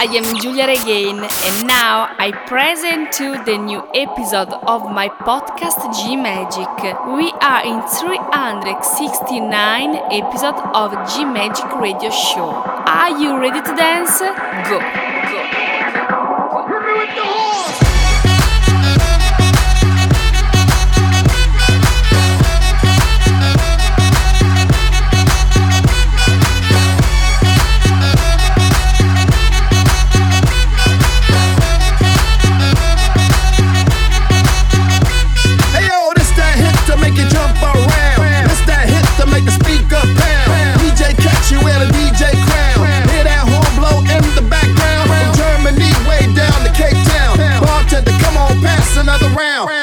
I am Giulia again, and now I present you the new episode of my podcast G Magic. We are in 369 episode of G Magic Radio Show. Are you ready to dance? Go! another round.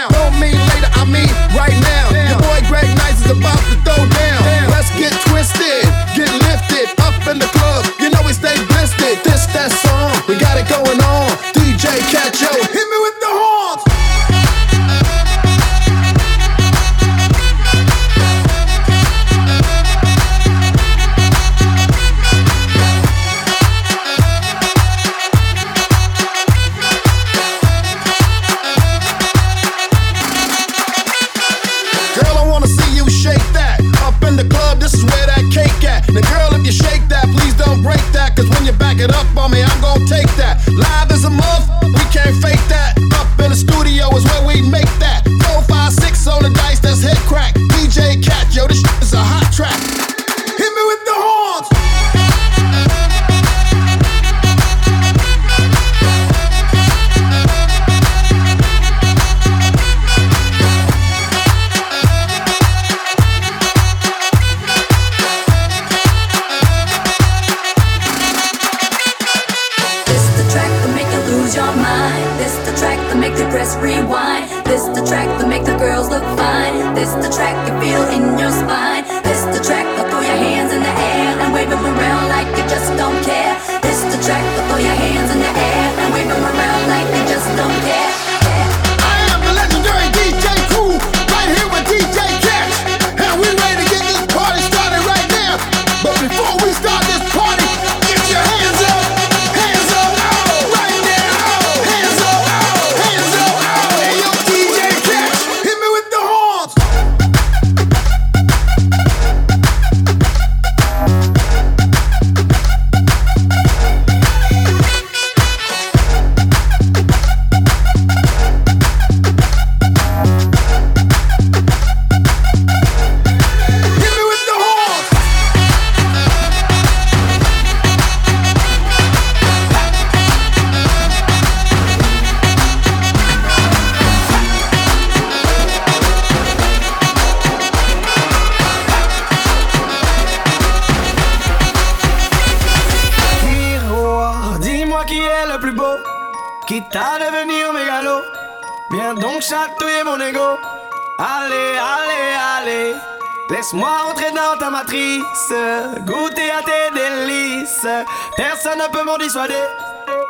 goûter à tes délices. Personne ne peut m'en dissuader.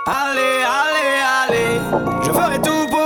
Allez, allez, allez, je ferai tout pour.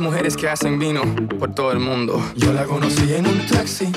mujeres que hacen vino por todo el mundo. Yo la conocí en un taxi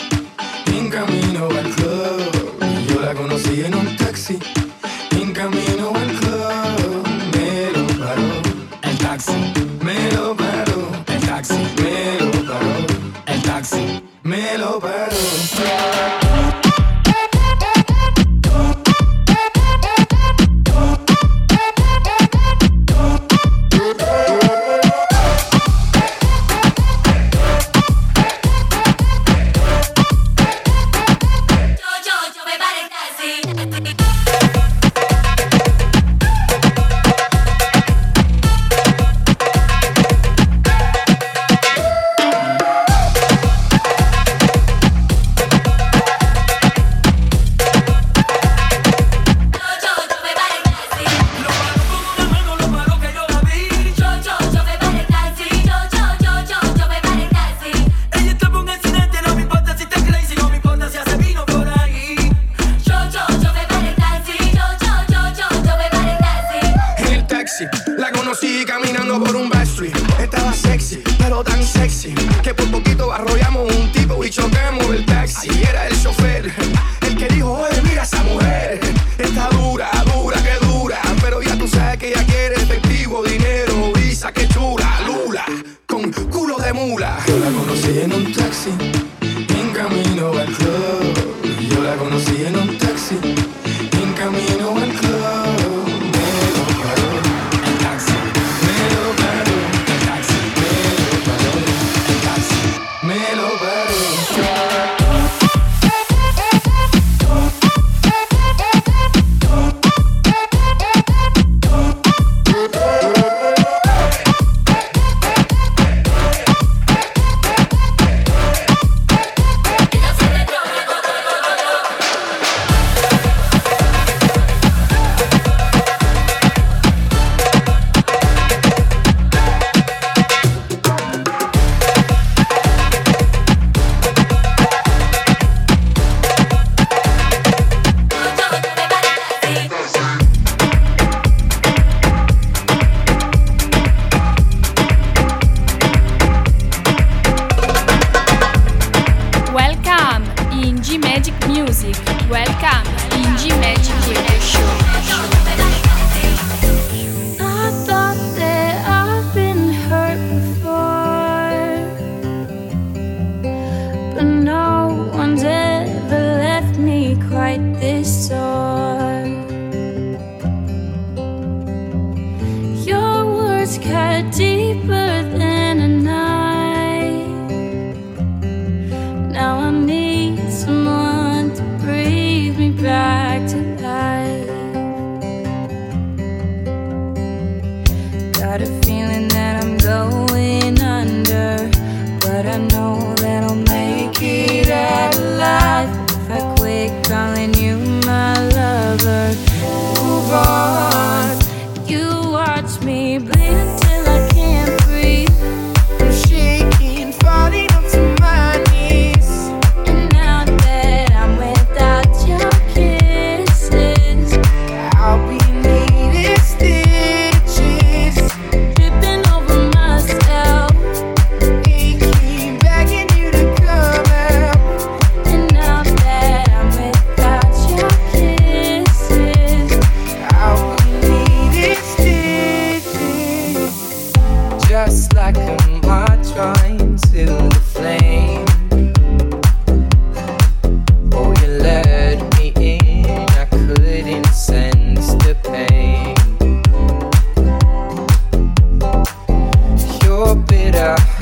yeah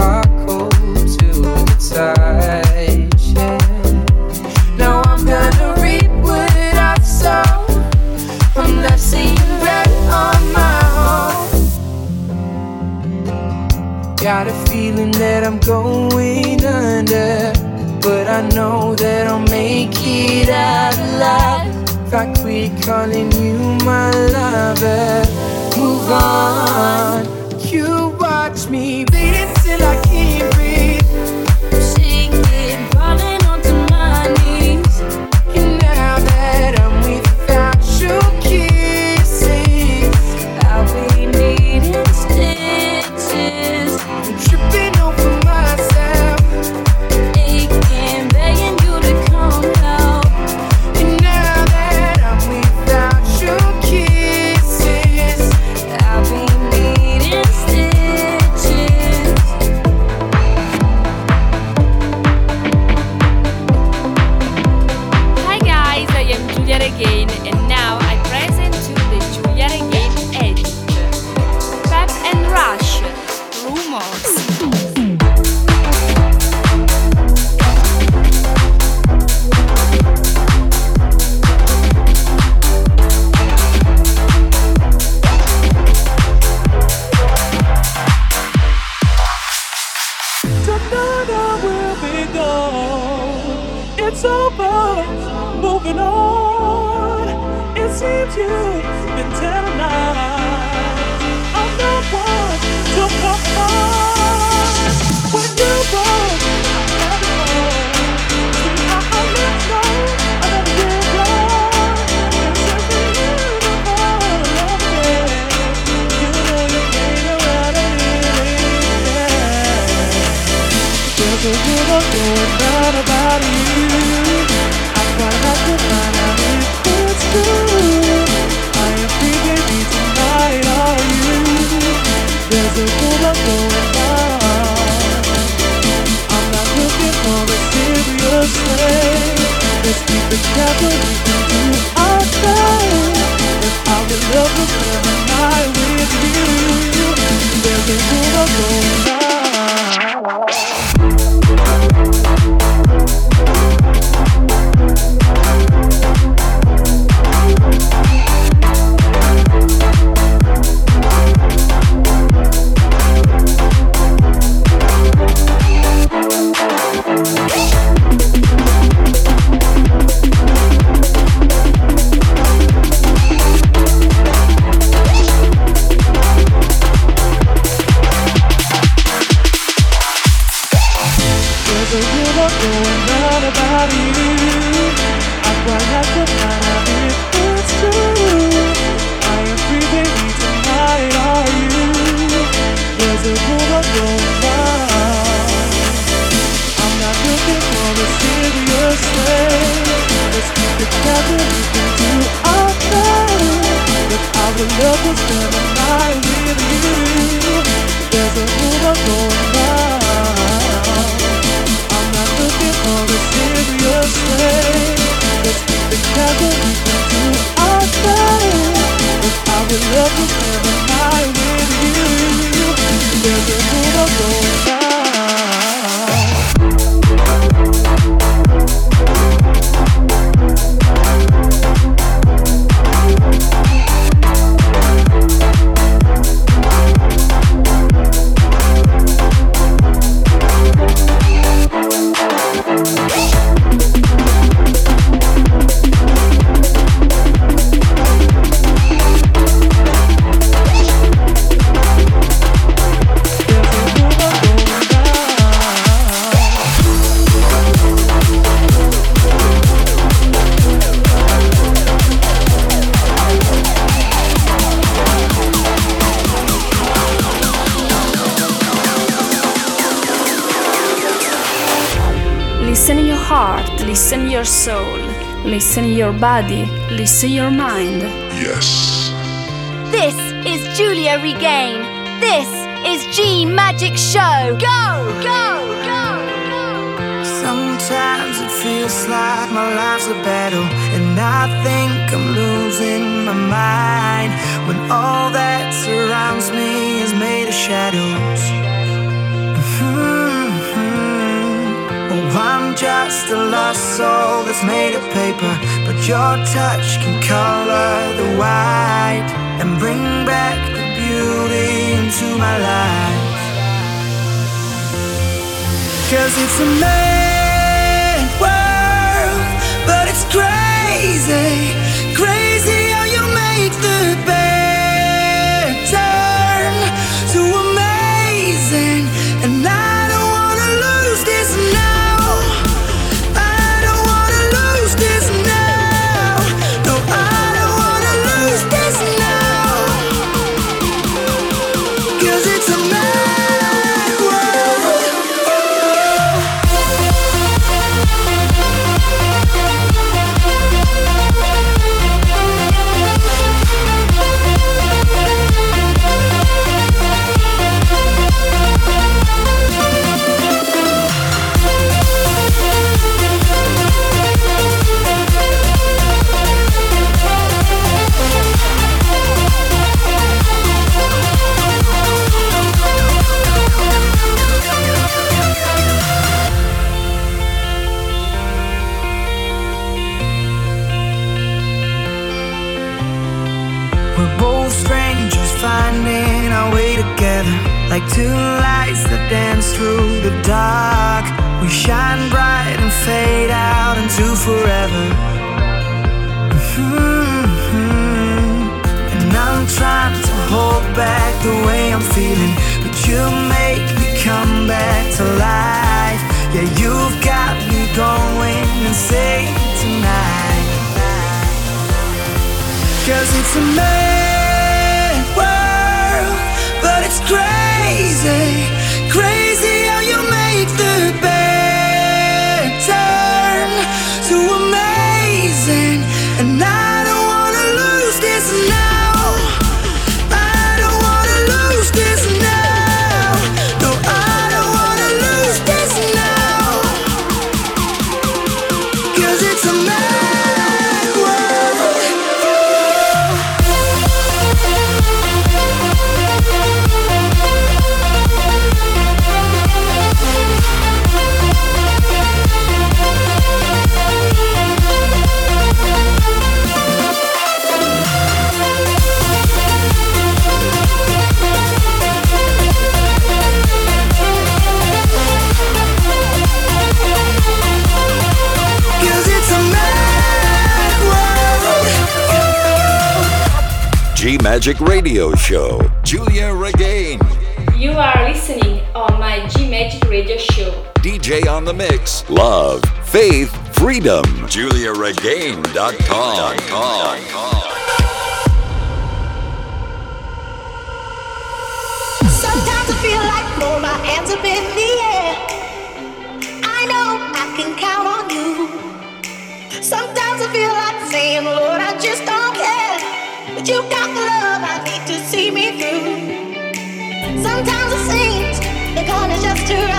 your body, listen your mind. Yes. This is Giulia Regain. This is G Magic Show. Go, go, go, go. Sometimes it feels like my life's a battle, and I think I'm losing my mind when all that surrounds me is made of shadows. Mhm. Oh, I'm just a lost soul that's made of paper, but your touch can color the white and bring back the beauty into my life. Cause it's a mad world, but it's crazy, Magic Radio Show. Giulia Regain. You are listening on my G Magic Radio Show. DJ on the mix. Love, faith, freedom. GiuliaRegain.com. Sometimes I feel like throwing my hands up in the air. I know I can count on you. Sometimes I feel like saying, Lord, I just don't care. But you got going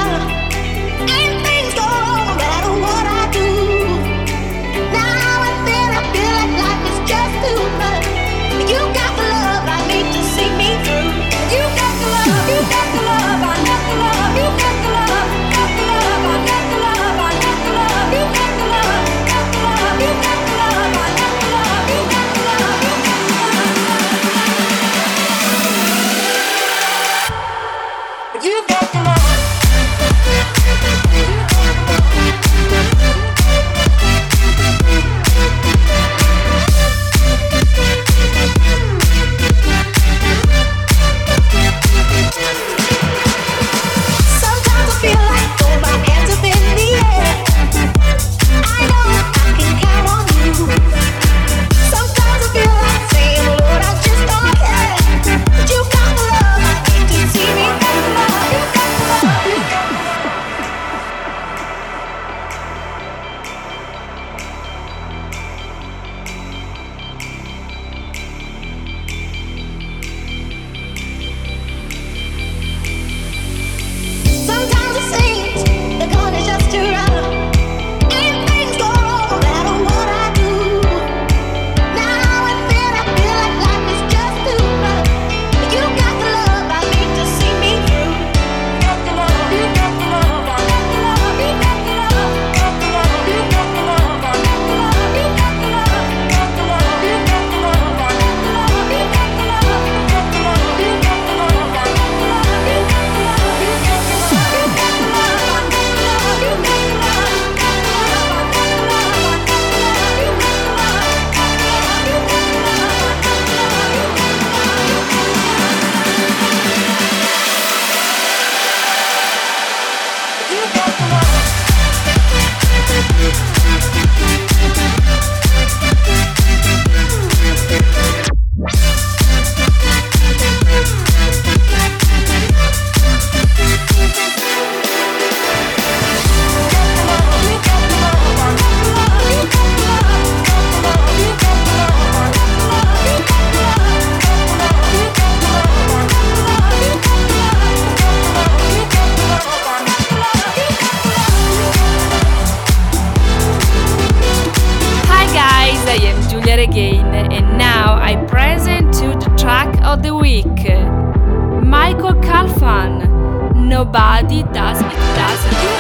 Nobody does it, does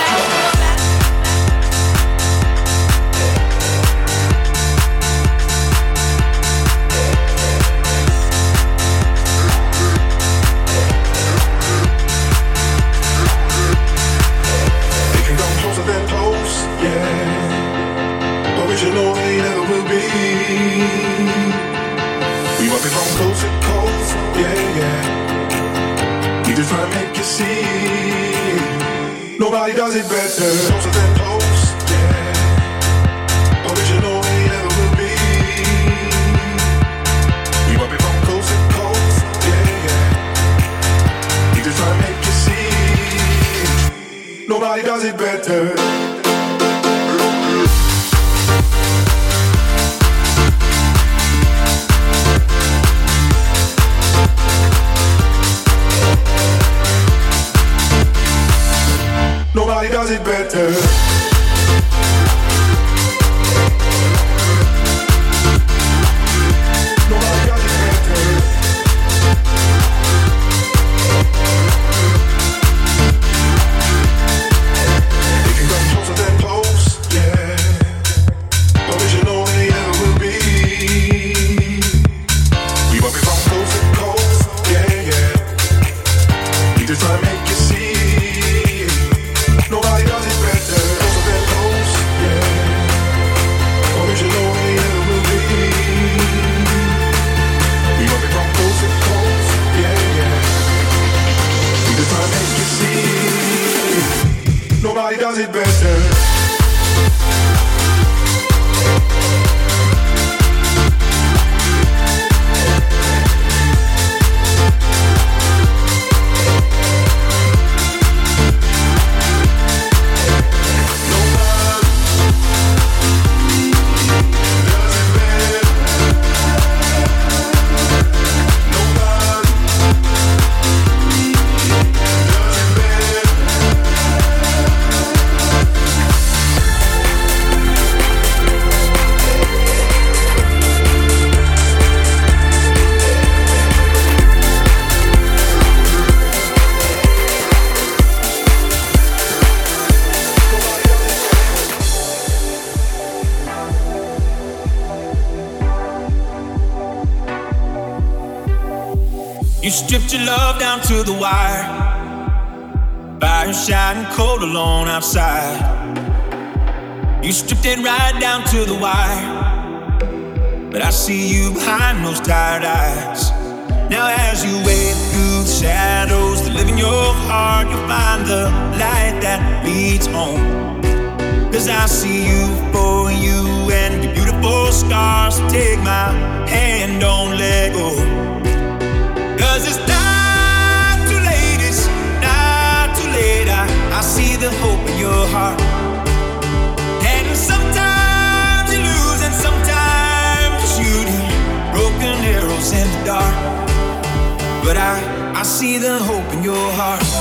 Nobody does it better. Closer than close, yeah. Original they never will be. We might be from coast to coast, yeah, yeah. We just try to make you see. Nobody does it better. Does it better. Does. Cold alone outside. You stripped it right down to the wire. But I see you behind those tired eyes. Now, as you wade through the shadows that live in your heart, you'll find the light that leads home. Cause I see you for you and your beautiful scars. So take my hand, don't let go. Cause it's in your heart. And sometimes you lose, and sometimes shooting broken arrows in the dark. But I, I see the hope in your heart.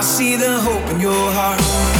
I, see the hope in your heart.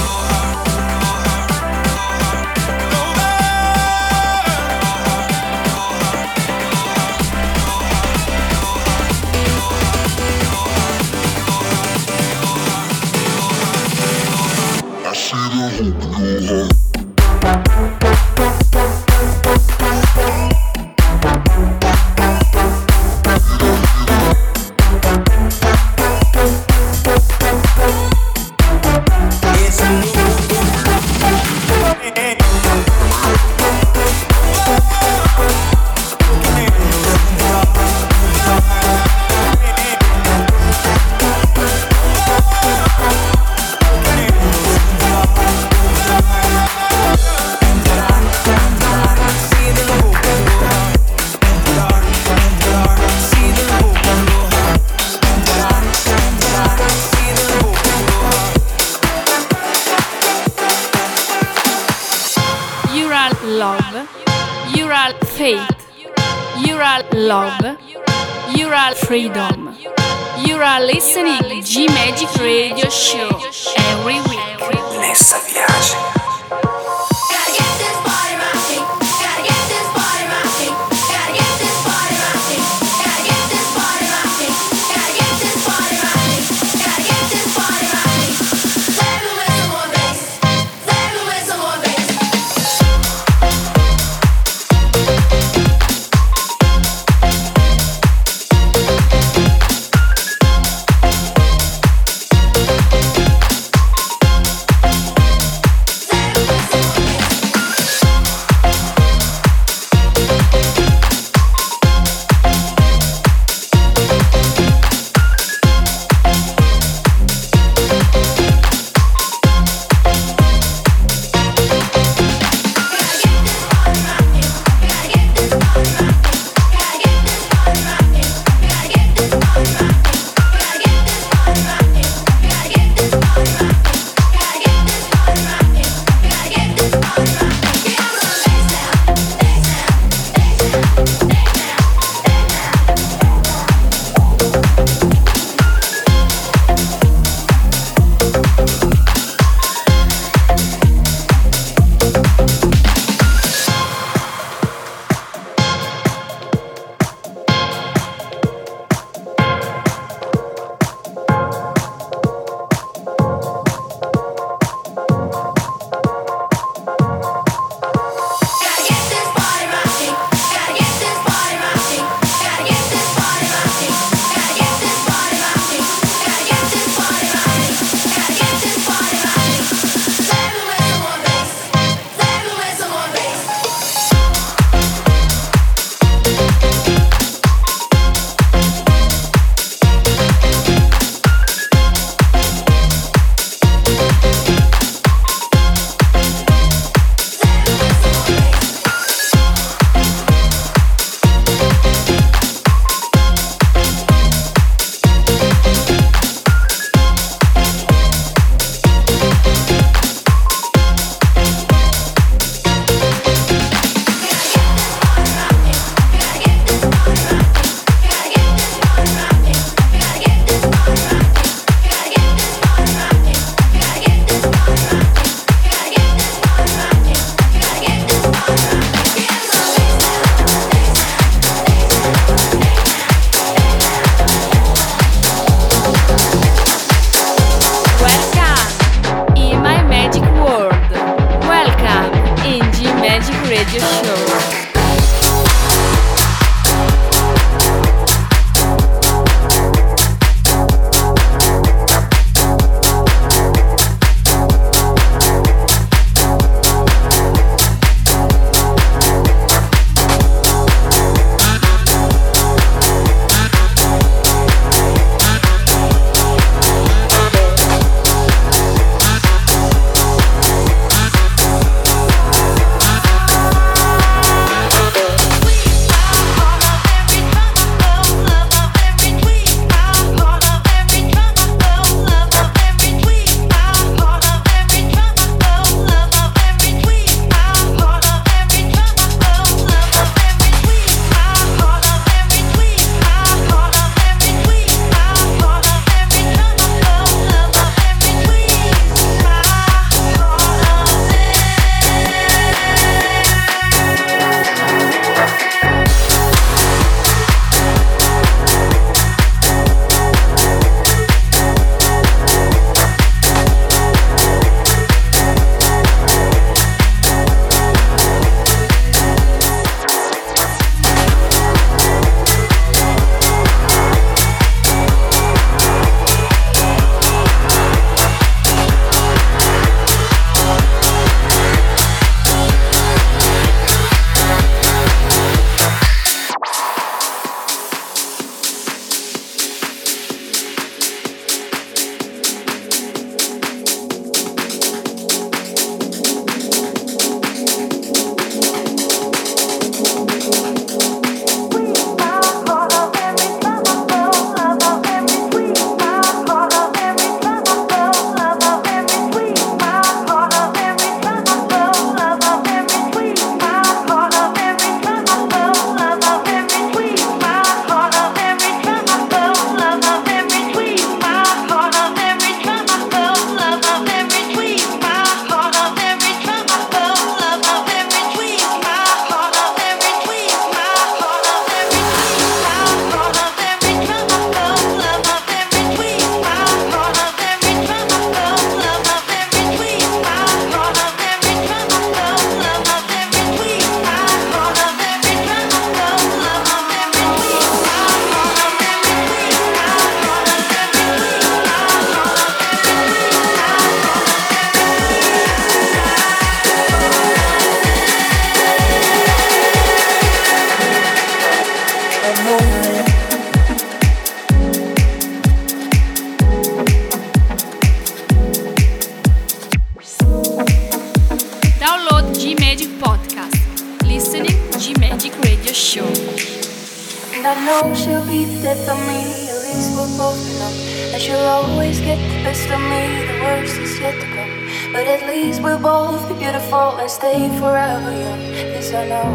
get the best of me, the worst is yet to come. But at least we'll both be beautiful and stay forever young. This I know,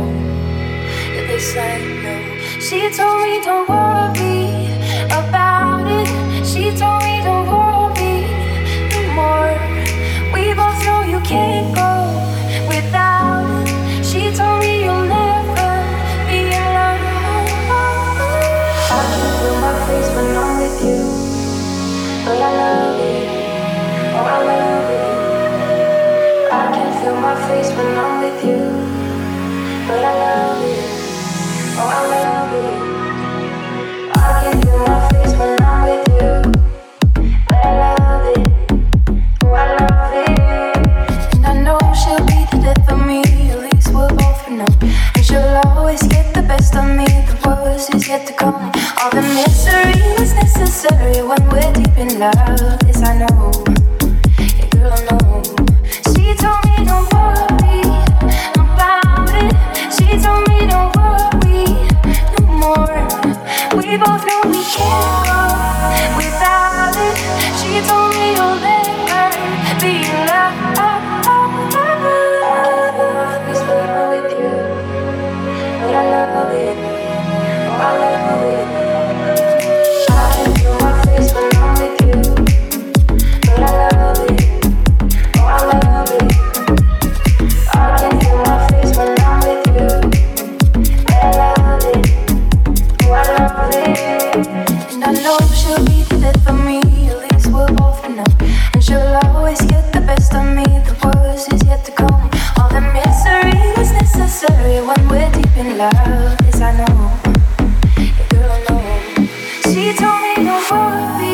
yeah, this I know. She told me don't worry about it. She told me don't worry anymore. We both know you can't go. calling. All the misery was necessary when we're deep in love, This I know. necessary when we're deep in love. Yes, I know. Girl, I know. She told me don't worry.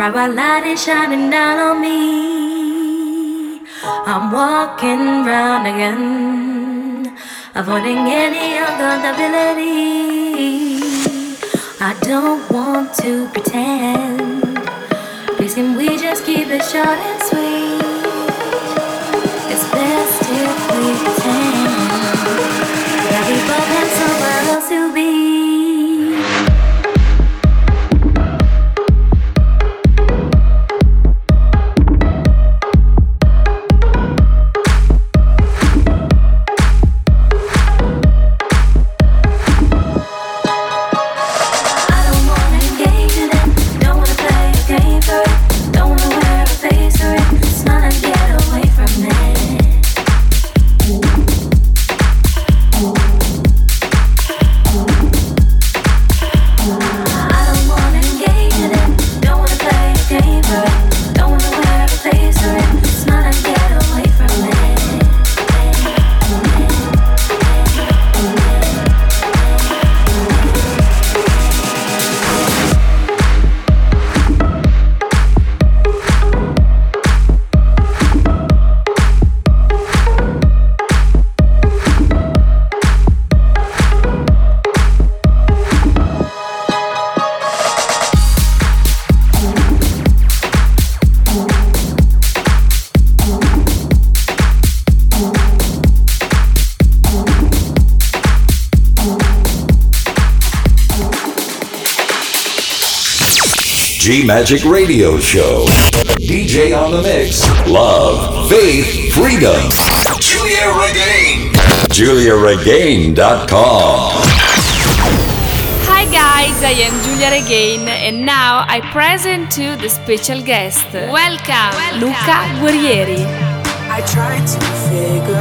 Bright white light is shining down on me. I'm walking round again, avoiding any uncomfortability. I don't want to pretend. Please, can we just keep it short and sweet? It's best if we pretend Magic Radio Show. DJ on the mix. Love, faith, freedom. Giulia Regain. GiuliaRegain.com. Hi guys, guys, I am Giulia Regain and now I present to the special guest. Welcome, Welcome. Luca Guerrieri. I tried to figure